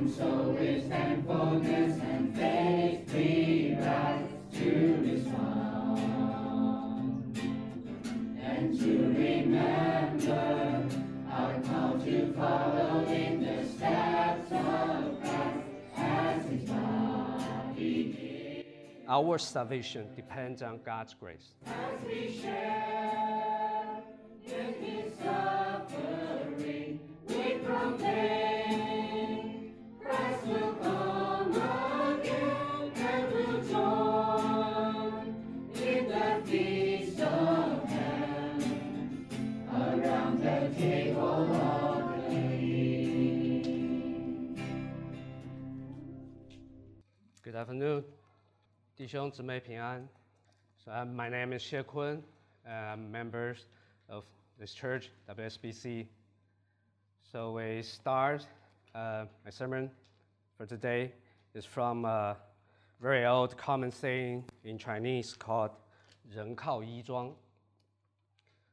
And so with thankfulness and faith we rise to respond. And to remember our call to follow in the steps of Christ as his body did. Our salvation depends on God's grace. As we share afternoon, 弟兄姊妹平安。So um, my name is Xie Kun. I'm members of this church, WSBC. So we start uh, my sermon for today is from a very old common saying in Chinese called 人靠衣装.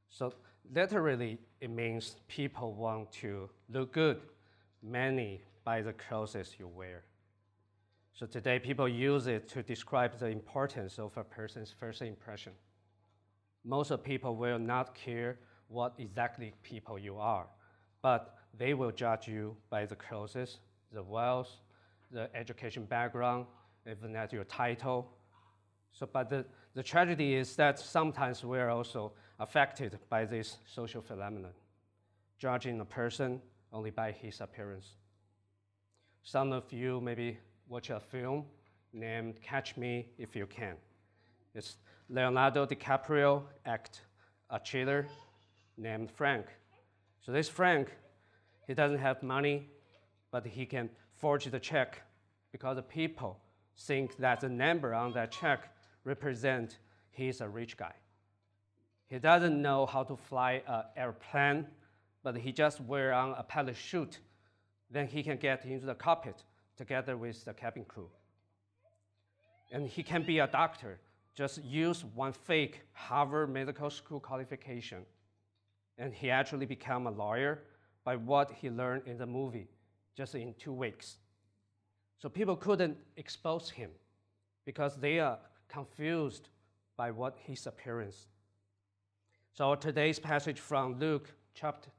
So literally, it means people want to look good, many by the clothes you wear. So today, people use it to describe the importance of a person's first impression. Most of people will not care what exactly people you are, but they will judge you by the clothes, the wealth, the education background, even at your title. So, but the, the tragedy is that sometimes we're also affected by this social phenomenon, judging a person only by his appearance. Some of you maybe watch a film named Catch Me If You Can. It's Leonardo DiCaprio act a cheater named Frank. So this Frank, he doesn't have money, but he can forge the check because the people think that the number on that check represent he's a rich guy. He doesn't know how to fly an airplane, but he just wear on a parachute. Then he can get into the cockpit together with the cabin crew. And he can be a doctor, just use one fake Harvard Medical School qualification. And he actually become a lawyer by what he learned in the movie, just in two weeks. So people couldn't expose him because they are confused by what his appearance. So today's passage from Luke chapter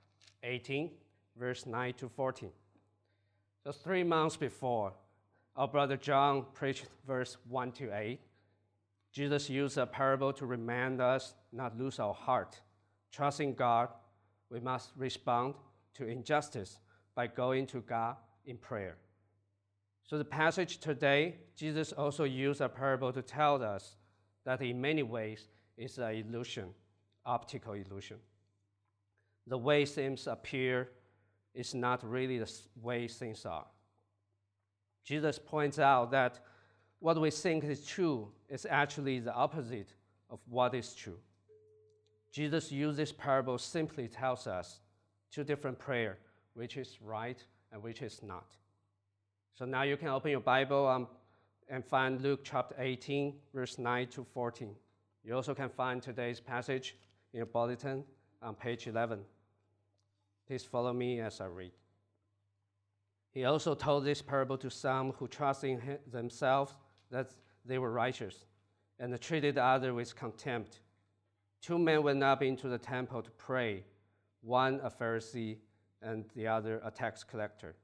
18, verse 9 to 14. Just three months before, our brother John preached verse 1 to 8. Jesus used a parable to remind us not lose our heart. Trusting God, we must respond to injustice by going to God in prayer. So the passage today, Jesus also used a parable to tell us that in many ways it's an illusion, optical illusion. The way things appear is not really the way things are. Jesus points out that what we think is true is actually the opposite of what is true. Jesus uses parable simply tells us two different prayer, which is right and which is not. So now you can open your Bible um, and find Luke chapter 18, verse 9 to 14. You also can find today's passage in your bulletin on page 11. Please follow me as I read. He also told this parable to some who trusted in themselves that they were righteous and treated the other with contempt. Two men went up into the temple to pray, one a Pharisee and the other a tax collector.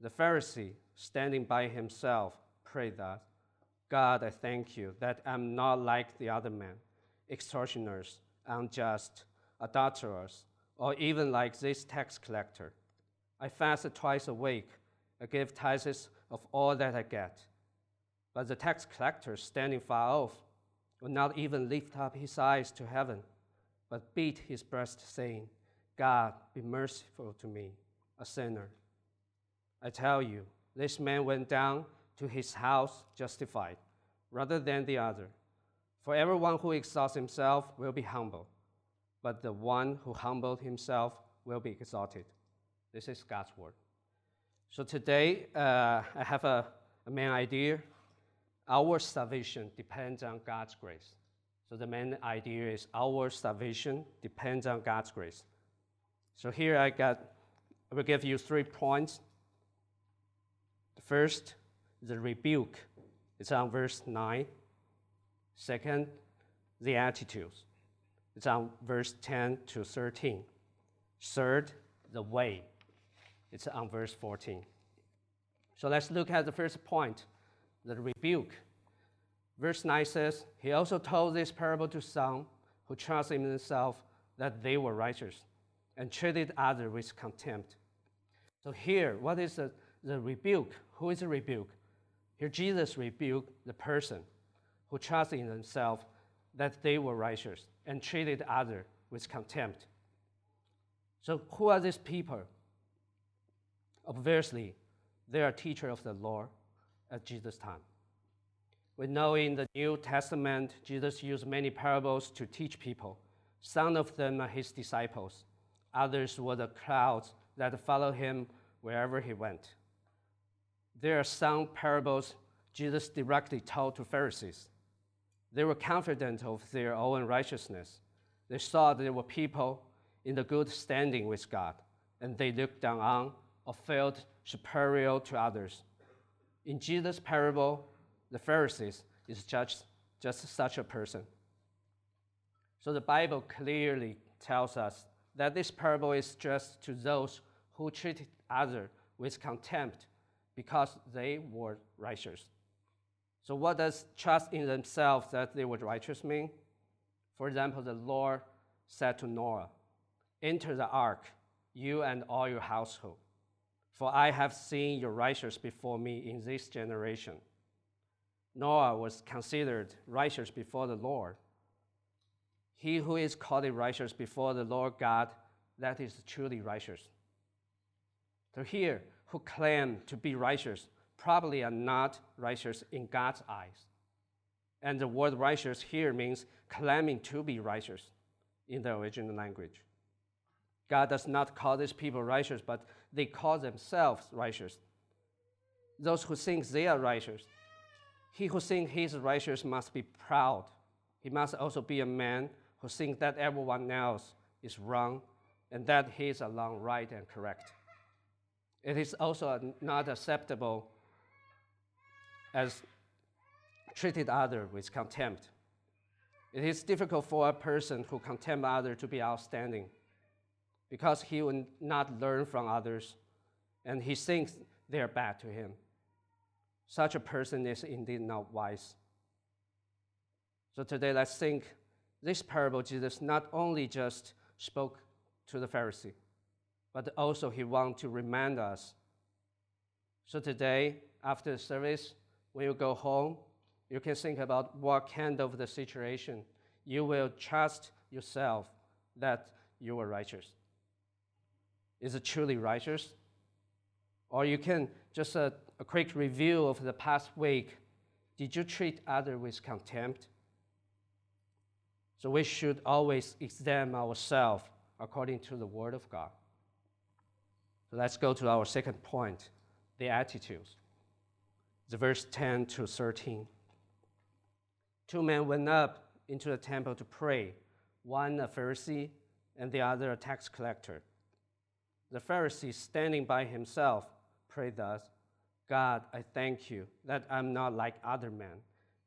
The Pharisee, standing by himself, prayed thus God, I thank you that I'm not like the other men, extortioners, unjust, adulterers, or even like this tax collector. I fast twice a week. I give tithes of all that I get. But the tax collector, standing far off, would not even lift up his eyes to heaven, but beat his breast, saying, God, be merciful to me, a sinner. I tell you, this man went down to his house justified, rather than the other. For everyone who exalts himself will be humbled, but the one who humbled himself will be exalted. This is God's word. So today, uh, I have a, a main idea. Our salvation depends on God's grace. So the main idea is our salvation depends on God's grace. So here I got, I will give you three points. First, the rebuke. It's on verse 9. Second, the attitudes. It's on verse 10 to 13. Third, the way. It's on verse 14. So let's look at the first point the rebuke. Verse 9 says, He also told this parable to some who trusted in themselves that they were righteous and treated others with contempt. So here, what is the, the rebuke? Who is the rebuke? Here, Jesus rebuked the person who trusted in themselves that they were righteous and treated others with contempt. So, who are these people? Obviously, they are teachers of the law at Jesus' time. We know in the New Testament, Jesus used many parables to teach people. Some of them are his disciples, others were the crowds that followed him wherever he went. There are some parables Jesus directly told to Pharisees. They were confident of their own righteousness. They saw there were people in the good standing with God, and they looked down on or felt superior to others. In Jesus' parable, the Pharisees is just, just such a person. So the Bible clearly tells us that this parable is just to those who treated others with contempt because they were righteous. So, what does trust in themselves that they were righteous mean? For example, the Lord said to Noah, Enter the ark, you and all your household, for I have seen your righteous before me in this generation. Noah was considered righteous before the Lord. He who is called righteous before the Lord God, that is truly righteous. So here, who claim to be righteous probably are not righteous in God's eyes. And the word righteous here means claiming to be righteous in the original language. God does not call these people righteous, but they call themselves righteous. Those who think they are righteous, he who thinks he is righteous must be proud. He must also be a man who thinks that everyone else is wrong and that he is alone right and correct. It is also not acceptable as treated others with contempt. It is difficult for a person who contempt others to be outstanding because he will not learn from others and he thinks they are bad to him. Such a person is indeed not wise. So today, let's think this parable, Jesus not only just spoke to the Pharisee, but also he wants to remind us. So today, after the service, when you go home, you can think about what kind of the situation you will trust yourself that you are righteous. Is it truly righteous? Or you can just a, a quick review of the past week. Did you treat others with contempt? So we should always examine ourselves according to the Word of God. So let's go to our second point the attitudes the verse 10 to 13. Two men went up into the temple to pray, one a Pharisee and the other a tax collector. The Pharisee, standing by himself, prayed thus God, I thank you that I'm not like other men,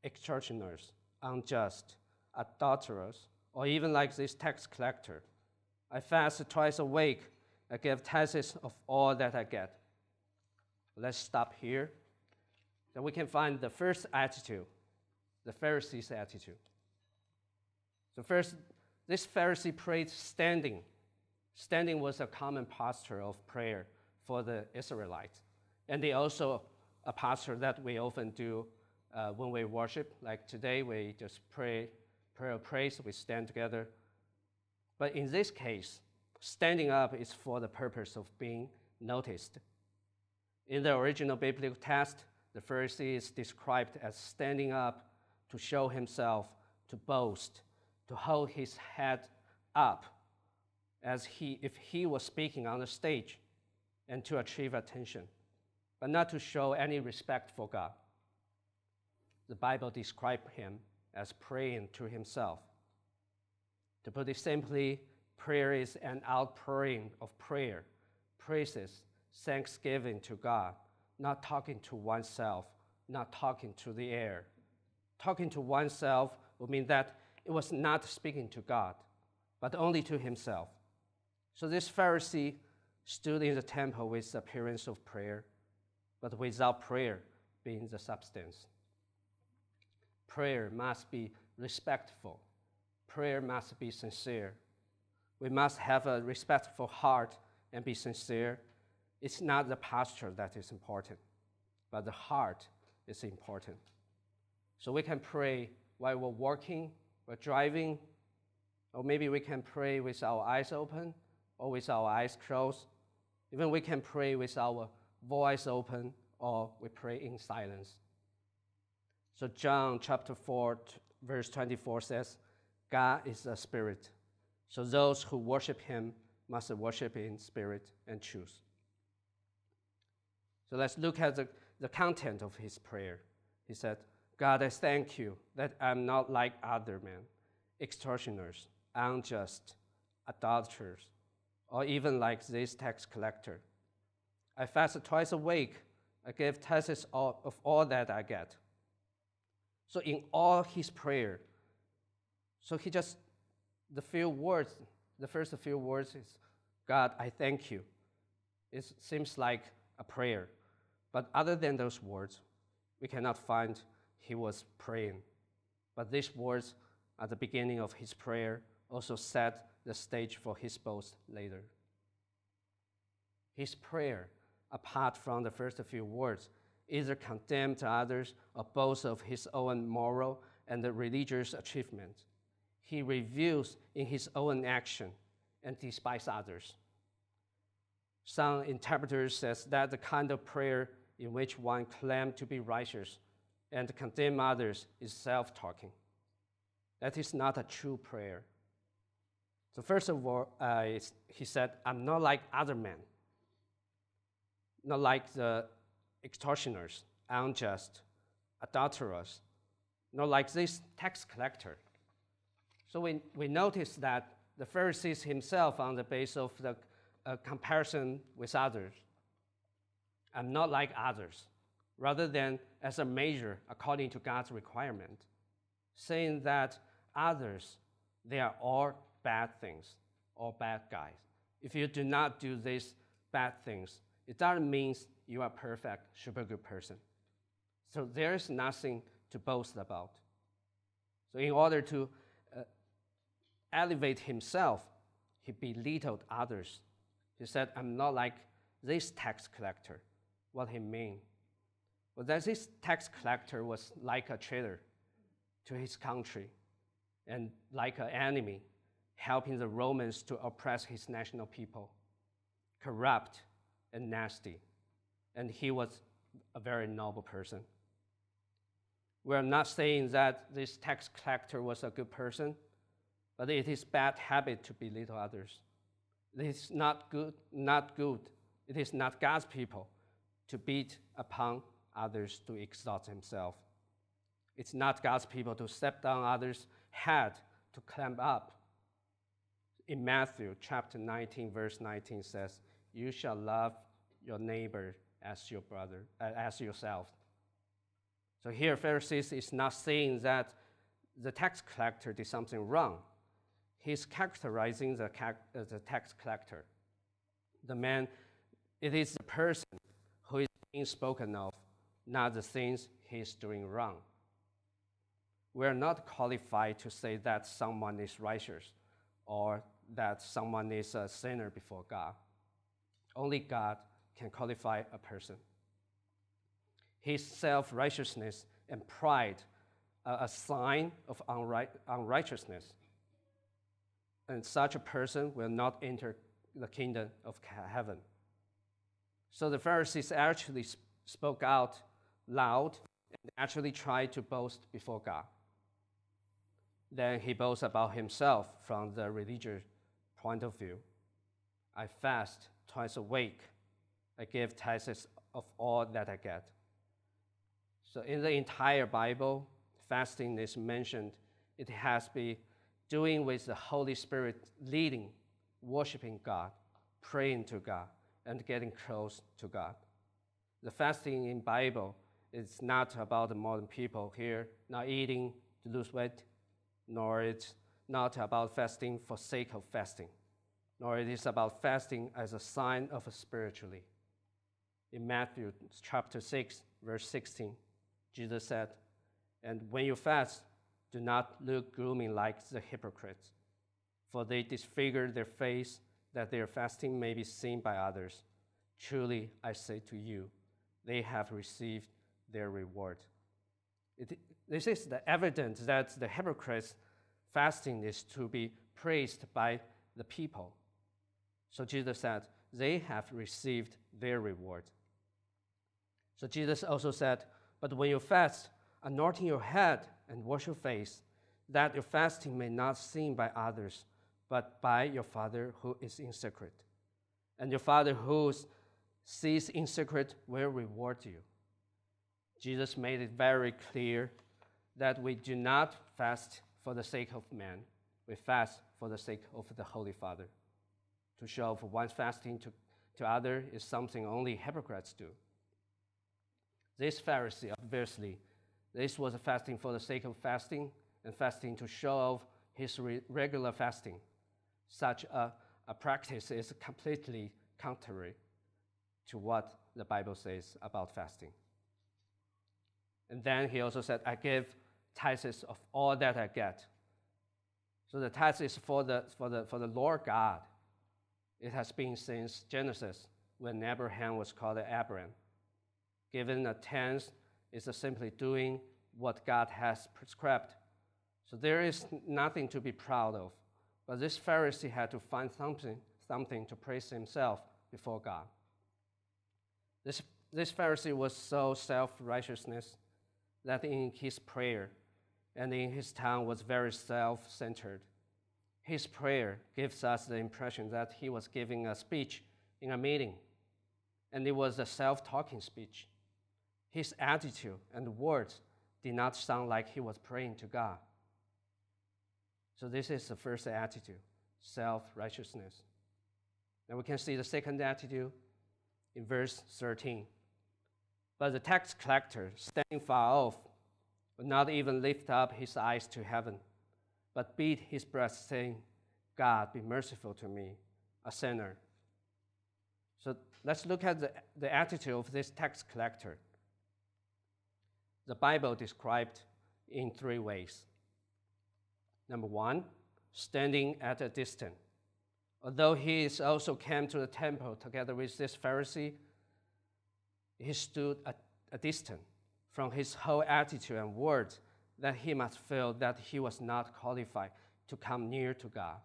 extortioners, unjust, adulterers, or even like this tax collector. I fast twice a week. I give taxes of all that I get. Let's stop here then we can find the first attitude, the Pharisee's attitude. So, first, this Pharisee prayed standing. Standing was a common posture of prayer for the Israelites. And they also a posture that we often do uh, when we worship. Like today, we just pray, prayer of praise, we stand together. But in this case, standing up is for the purpose of being noticed. In the original biblical text, the Pharisee is described as standing up to show himself, to boast, to hold his head up as he, if he was speaking on the stage and to achieve attention, but not to show any respect for God. The Bible describes him as praying to himself. To put it simply, prayer is an outpouring of prayer, praises, thanksgiving to God not talking to oneself, not talking to the air. Talking to oneself would mean that it was not speaking to God, but only to himself. So this Pharisee stood in the temple with the appearance of prayer, but without prayer being the substance. Prayer must be respectful. Prayer must be sincere. We must have a respectful heart and be sincere. It's not the posture that is important, but the heart is important. So we can pray while we're walking, we're driving, or maybe we can pray with our eyes open or with our eyes closed. Even we can pray with our voice open or we pray in silence. So, John chapter 4, verse 24 says, God is a spirit. So, those who worship him must worship in spirit and truth. So, let's look at the, the content of his prayer. He said, God, I thank you that I'm not like other men, extortioners, unjust, adulterers, or even like this tax collector. I fast twice a week. I give tithes of all that I get. So in all his prayer, so he just the few words, the first few words is, God, I thank you. It seems like a prayer. But other than those words, we cannot find he was praying. But these words at the beginning of his prayer also set the stage for his boast later. His prayer, apart from the first few words, either condemned others or boast of his own moral and religious achievements. He reveals in his own action and despise others. Some interpreters says that the kind of prayer in which one claims to be righteous and condemn others is self-talking. That is not a true prayer. So first of all, uh, he said, "I'm not like other men, not like the extortioners, unjust, adulterers, not like this tax collector." So we, we notice that the Pharisees himself, on the basis of the uh, comparison with others, are not like others rather than as a measure according to God's requirement, saying that others, they are all bad things or bad guys. If you do not do these bad things, it doesn't mean you are perfect, super good person. So there is nothing to boast about. So in order to uh, elevate himself, he belittled others. He said, I'm not like this tax collector. What he mean? Well, that this tax collector was like a traitor to his country and like an enemy, helping the Romans to oppress his national people, corrupt and nasty. And he was a very noble person. We're not saying that this tax collector was a good person, but it is bad habit to belittle others. It is not good, not good. It is not God's people to beat upon others to exalt himself. It's not God's people to step down others' head to climb up. In Matthew chapter 19, verse 19 says, You shall love your neighbor as your brother, uh, as yourself. So here, Pharisees is not saying that the tax collector did something wrong. He's characterizing the, uh, the tax collector. The man, it is the person who is being spoken of not the things he's doing wrong. We're not qualified to say that someone is righteous or that someone is a sinner before God. Only God can qualify a person. His self righteousness and pride are a sign of unright- unrighteousness. And such a person will not enter the kingdom of heaven. So the Pharisees actually spoke out loud and actually tried to boast before God. Then he boasts about himself from the religious point of view. I fast twice a week. I give tithes of all that I get. So in the entire Bible, fasting is mentioned. It has to be doing with the Holy Spirit leading, worshiping God, praying to God, and getting close to God. The fasting in Bible is not about the modern people here not eating to lose weight, nor it's not about fasting for sake of fasting, nor it is about fasting as a sign of spiritually. In Matthew chapter 6, verse 16, Jesus said, And when you fast, do not look gloomy like the hypocrites, for they disfigure their face that their fasting may be seen by others. Truly, I say to you, they have received their reward. It, this is the evidence that the hypocrites' fasting is to be praised by the people. So Jesus said, they have received their reward. So Jesus also said, But when you fast, anointing your head and wash your face, that your fasting may not seen by others, but by your Father who is in secret. And your Father who sees in secret will reward you. Jesus made it very clear that we do not fast for the sake of man, we fast for the sake of the Holy Father. To show for one's fasting to, to other is something only hypocrites do. This Pharisee, obviously, this was fasting for the sake of fasting and fasting to show off his re- regular fasting. Such a, a practice is completely contrary to what the Bible says about fasting. And then he also said, I give tithes of all that I get. So the tithe is for the, for, the, for the Lord God. It has been since Genesis when Abraham was called Abram. Given a tenth is simply doing what God has prescribed. So there is nothing to be proud of. But this Pharisee had to find something, something to praise himself before God. This, this Pharisee was so self righteousness that in his prayer and in his tongue was very self centered. His prayer gives us the impression that he was giving a speech in a meeting, and it was a self talking speech. His attitude and words did not sound like he was praying to God. So, this is the first attitude self righteousness. And we can see the second attitude in verse 13. But the tax collector, standing far off, would not even lift up his eyes to heaven, but beat his breast, saying, God, be merciful to me, a sinner. So let's look at the, the attitude of this tax collector. The Bible described in three ways. Number one, standing at a distance. Although he also came to the temple together with this Pharisee, he stood at a distance from his whole attitude and words that he must feel that he was not qualified to come near to God.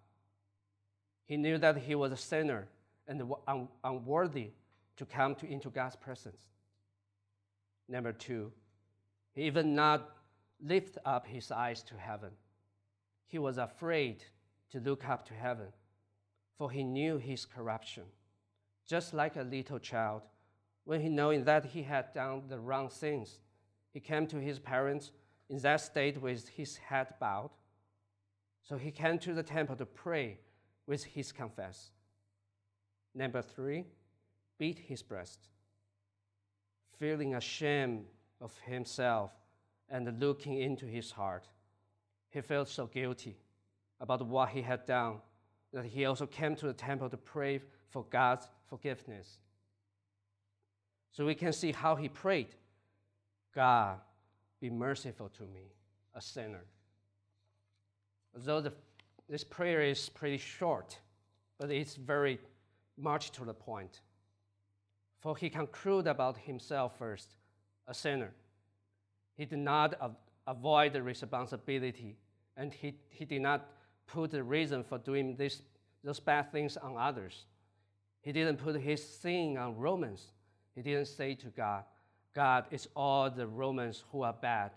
He knew that he was a sinner and un- unworthy to come to, into God's presence. Number two, he even not lift up his eyes to heaven. He was afraid to look up to heaven, for he knew his corruption. Just like a little child, when he knowing that he had done the wrong things, he came to his parents in that state with his head bowed. So he came to the temple to pray with his confess. Number three, beat his breast, feeling ashamed of himself and looking into his heart. He felt so guilty about what he had done that he also came to the temple to pray for God's forgiveness. So we can see how he prayed God, be merciful to me, a sinner. Though the, this prayer is pretty short, but it's very much to the point. For he concluded about himself first, a sinner. He did not av- avoid the responsibility, and he, he did not put the reason for doing this, those bad things on others. He didn't put his sin on Romans. He didn't say to God, God, it's all the Romans who are bad.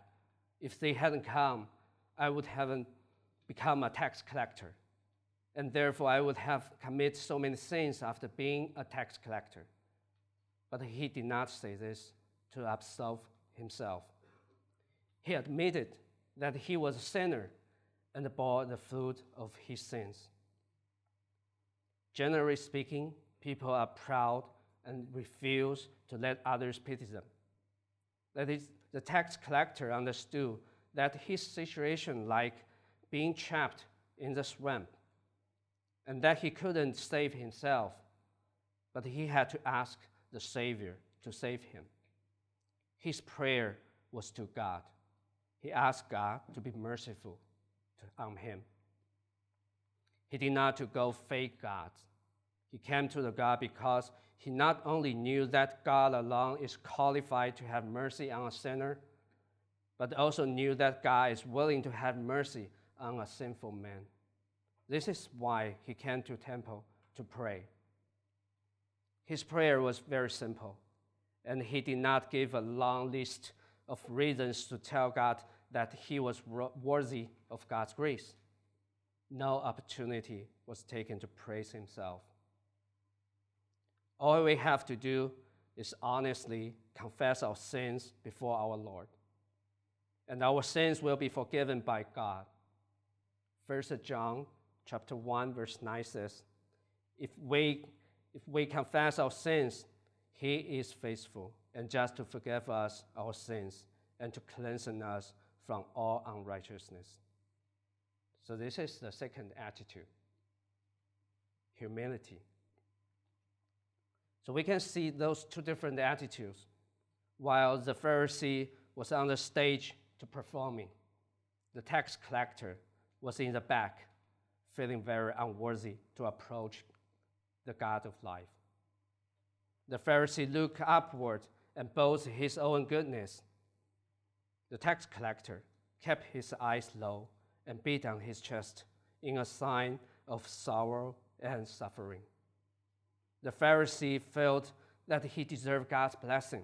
If they hadn't come, I would have become a tax collector. And therefore, I would have committed so many sins after being a tax collector. But he did not say this to absolve himself. He admitted that he was a sinner and bore the fruit of his sins. Generally speaking, people are proud and refuse to let others pity them. That is, the tax collector understood that his situation like being trapped in the swamp and that he couldn't save himself, but he had to ask the Savior to save him. His prayer was to God. He asked God to be merciful to, on him. He did not to go fake God. He came to the God because he not only knew that God alone is qualified to have mercy on a sinner, but also knew that God is willing to have mercy on a sinful man. This is why he came to temple to pray. His prayer was very simple, and he did not give a long list of reasons to tell God that he was worthy of God's grace. No opportunity was taken to praise himself. All we have to do is honestly confess our sins before our Lord, and our sins will be forgiven by God. First John chapter 1, verse 9 says, if we, if we confess our sins, he is faithful and just to forgive us our sins and to cleanse us from all unrighteousness. So, this is the second attitude humility. So, we can see those two different attitudes while the Pharisee was on the stage to performing. The tax collector was in the back feeling very unworthy to approach the God of life. The Pharisee looked upward and boasted his own goodness. The tax collector kept his eyes low and beat on his chest in a sign of sorrow and suffering. The Pharisee felt that he deserved God's blessing.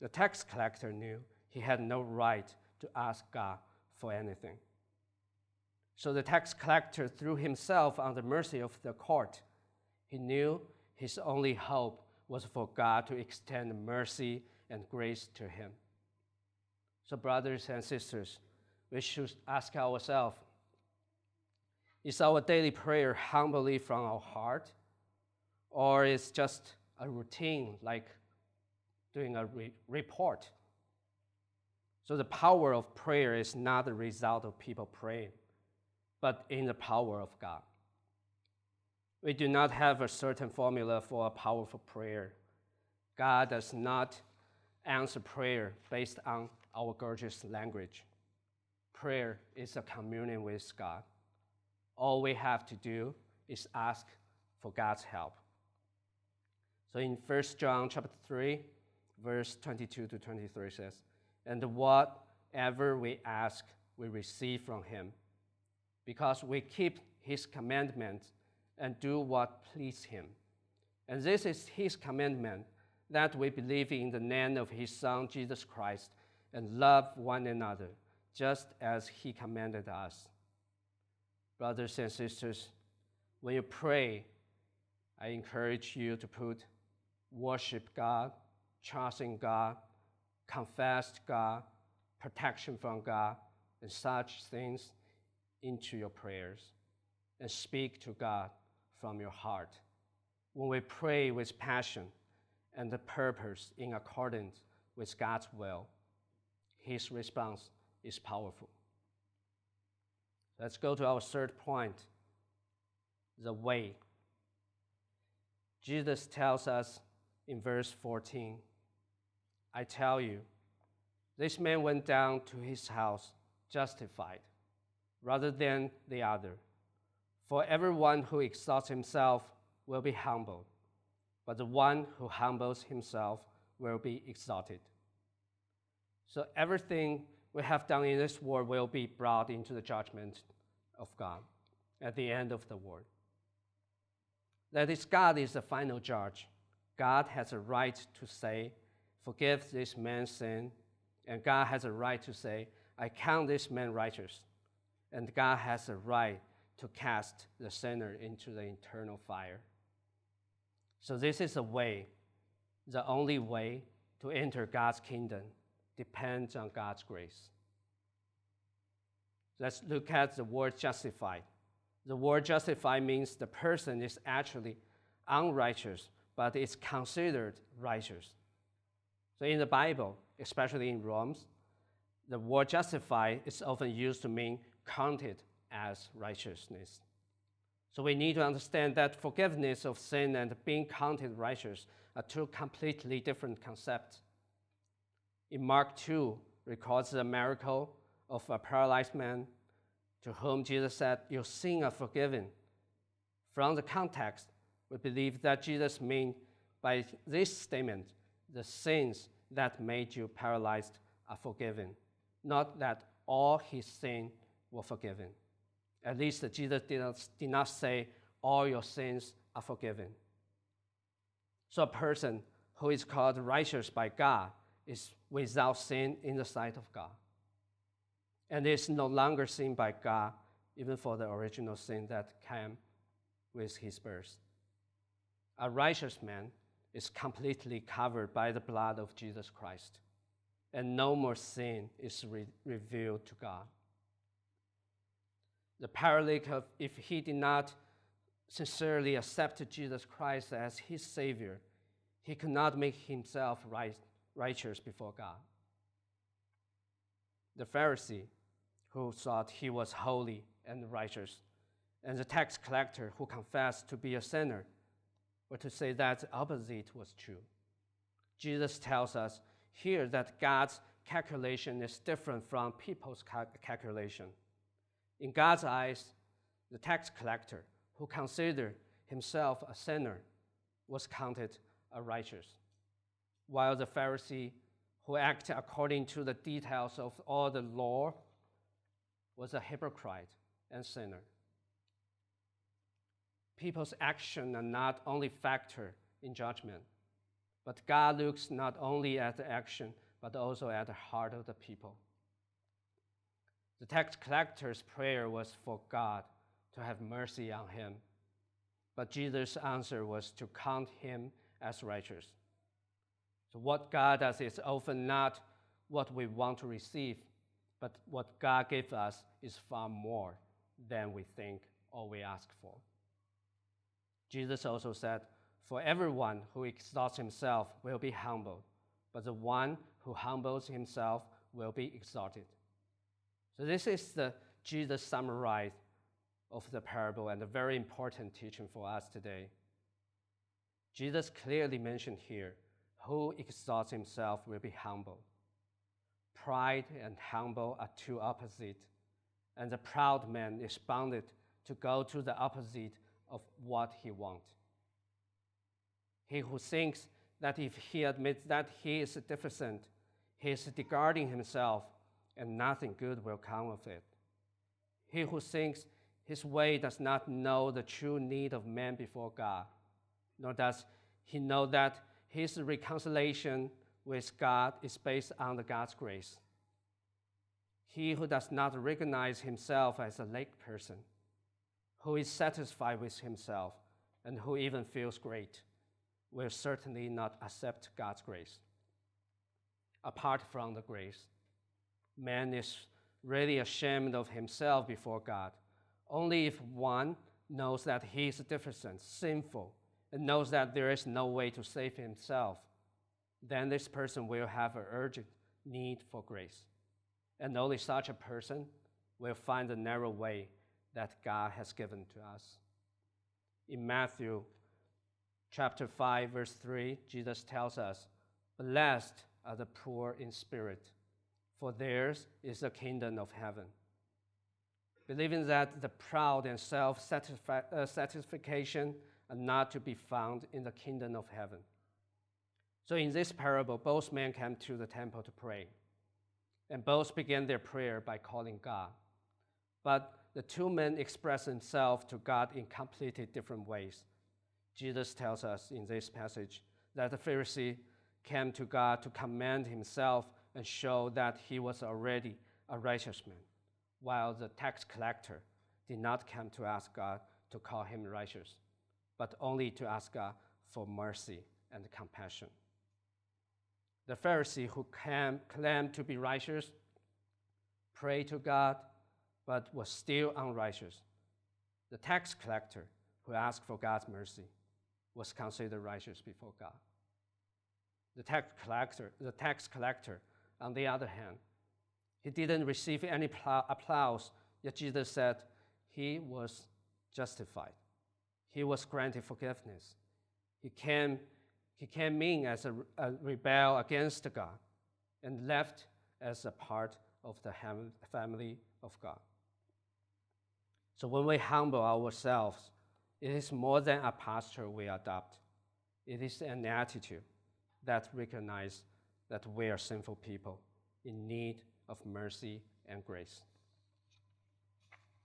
The tax collector knew he had no right to ask God for anything. So the tax collector threw himself on the mercy of the court. He knew his only hope was for God to extend mercy and grace to him. So, brothers and sisters, we should ask ourselves is our daily prayer humbly from our heart, or is just a routine like doing a re- report? So, the power of prayer is not the result of people praying but in the power of God. We do not have a certain formula for a powerful prayer. God does not answer prayer based on our gorgeous language. Prayer is a communion with God. All we have to do is ask for God's help. So in 1 John chapter 3, verse 22 to 23 says, And whatever we ask, we receive from him because we keep his commandments and do what please him. And this is his commandment that we believe in the name of his Son, Jesus Christ, and love one another, just as he commanded us. Brothers and sisters, when you pray, I encourage you to put worship God, trust in God, confess God, protection from God, and such things into your prayers and speak to God from your heart. When we pray with passion and the purpose in accordance with God's will, His response is powerful. Let's go to our third point the way. Jesus tells us in verse 14 I tell you, this man went down to his house justified rather than the other. For everyone who exalts himself will be humbled, but the one who humbles himself will be exalted. So everything we have done in this world will be brought into the judgment of God at the end of the world. That is, God is the final judge. God has a right to say, Forgive this man's sin, and God has a right to say, I count this man righteous and God has a right to cast the sinner into the eternal fire. So, this is a way, the only way to enter God's kingdom depends on God's grace. Let's look at the word justified. The word justified means the person is actually unrighteous but it's considered righteous. So in the Bible, especially in Romans, the word justify is often used to mean counted as righteousness. So we need to understand that forgiveness of sin and being counted righteous are two completely different concepts. In Mark 2, records the miracle of a paralyzed man to whom Jesus said, Your sins are forgiven. From the context, we believe that Jesus means by this statement, the sins that made you paralyzed are forgiven, not that all his sins were forgiven. At least Jesus did not, did not say, All your sins are forgiven. So a person who is called righteous by God is without sin in the sight of God. And is no longer seen by God, even for the original sin that came with his birth. A righteous man is completely covered by the blood of Jesus Christ, and no more sin is re- revealed to God. The paralytic, if he did not sincerely accept Jesus Christ as his Savior, he could not make himself right, righteous before God. The Pharisee, who thought he was holy and righteous, and the tax collector, who confessed to be a sinner, were to say that the opposite was true. Jesus tells us here that God's calculation is different from people's calculation. In God's eyes, the tax collector, who considered himself a sinner, was counted a righteous, while the Pharisee, who acted according to the details of all the law, was a hypocrite and sinner. People's action are not only factor in judgment, but God looks not only at the action, but also at the heart of the people. The tax collector's prayer was for God to have mercy on him, but Jesus' answer was to count him as righteous. So, what God does is often not what we want to receive, but what God gives us is far more than we think or we ask for. Jesus also said, For everyone who exalts himself will be humbled, but the one who humbles himself will be exalted. So, this is the Jesus summary of the parable and a very important teaching for us today. Jesus clearly mentioned here who exalts himself will be humble. Pride and humble are two opposites, and the proud man is bounded to go to the opposite of what he wants. He who thinks that if he admits that he is deficient, he is discarding himself, and nothing good will come of it. He who thinks his way does not know the true need of man before God, nor does he know that his reconciliation with God is based on the God's grace. He who does not recognize himself as a lake person, who is satisfied with himself, and who even feels great, will certainly not accept God's grace. Apart from the grace, man is really ashamed of himself before God. Only if one knows that he is deficient, sinful, and knows that there is no way to save himself, then this person will have an urgent need for grace. And only such a person will find the narrow way that God has given to us. In Matthew chapter 5, verse 3, Jesus tells us, Blessed are the poor in spirit, for theirs is the kingdom of heaven. Believing that the proud and self uh, satisfaction are not to be found in the kingdom of heaven. So, in this parable, both men came to the temple to pray, and both began their prayer by calling God. But the two men expressed themselves to God in completely different ways. Jesus tells us in this passage that the Pharisee came to God to commend himself and show that he was already a righteous man, while the tax collector did not come to ask God to call him righteous but only to ask God for mercy and compassion. The Pharisee who claimed to be righteous prayed to God but was still unrighteous. The tax collector who asked for God's mercy was considered righteous before God. The tax collector, the tax collector, on the other hand, he didn't receive any applause, yet Jesus said he was justified. He was granted forgiveness. He came, he came in as a, a rebel against God and left as a part of the family of God. So when we humble ourselves, it is more than a posture we adopt. It is an attitude that recognizes that we are sinful people in need of mercy and grace.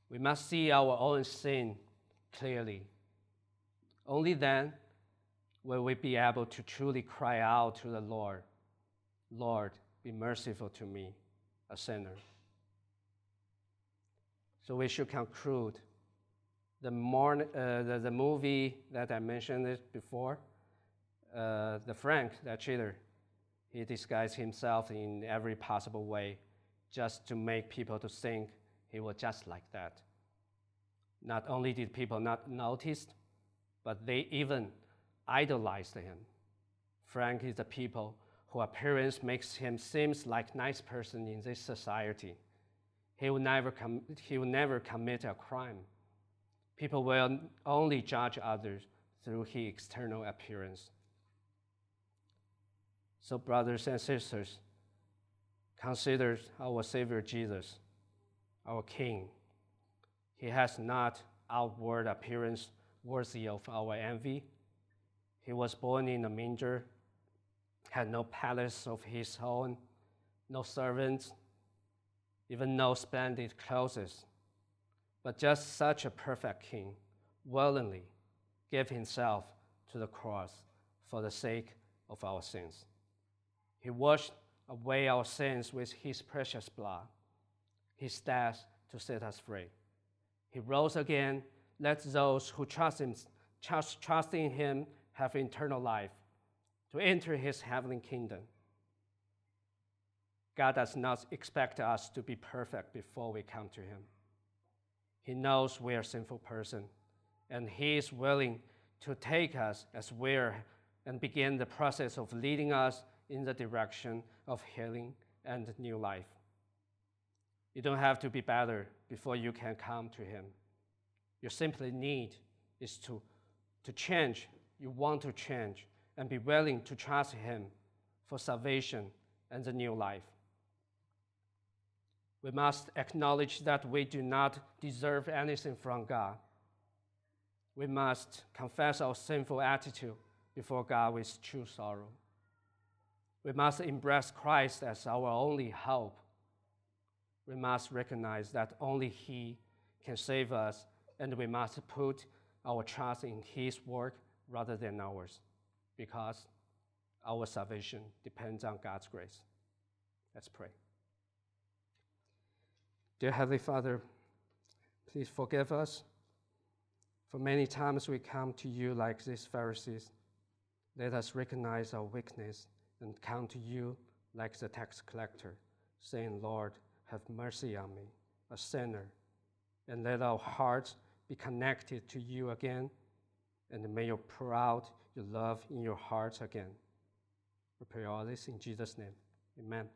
We must see our own sin clearly. Only then will we be able to truly cry out to the Lord, Lord, be merciful to me, a sinner. So we should conclude the, uh, the, the, movie that I mentioned before, uh, the Frank, that cheater, he disguised himself in every possible way just to make people to think he was just like that. Not only did people not notice, but they even idolized him. Frank is the people whose appearance makes him seem like nice person in this society. He will never, com- he will never commit a crime. People will only judge others through his external appearance. So, brothers and sisters, consider our Savior Jesus, our King. He has not outward appearance worthy of our envy. He was born in a manger, had no palace of his own, no servants, even no splendid clothes, but just such a perfect king willingly gave himself to the cross for the sake of our sins. He washed away our sins with his precious blood, his death to set us free. He rose again. Let those who trust, him, trust, trust in him have eternal life to enter his heavenly kingdom. God does not expect us to be perfect before we come to him. He knows we are sinful person, and he is willing to take us as we are and begin the process of leading us in the direction of healing and new life. You don't have to be better before you can come to Him. Your simply need is to, to change. You want to change and be willing to trust Him for salvation and the new life. We must acknowledge that we do not deserve anything from God. We must confess our sinful attitude before God with true sorrow. We must embrace Christ as our only hope. We must recognize that only He can save us, and we must put our trust in His work rather than ours, because our salvation depends on God's grace. Let's pray. Dear Heavenly Father, please forgive us. For many times we come to you like these Pharisees. Let us recognize our weakness and come to you like the tax collector, saying, Lord, have mercy on me, a sinner, and let our hearts be connected to you again, and may you pour out your love in your hearts again. We pray all this in Jesus' name. Amen.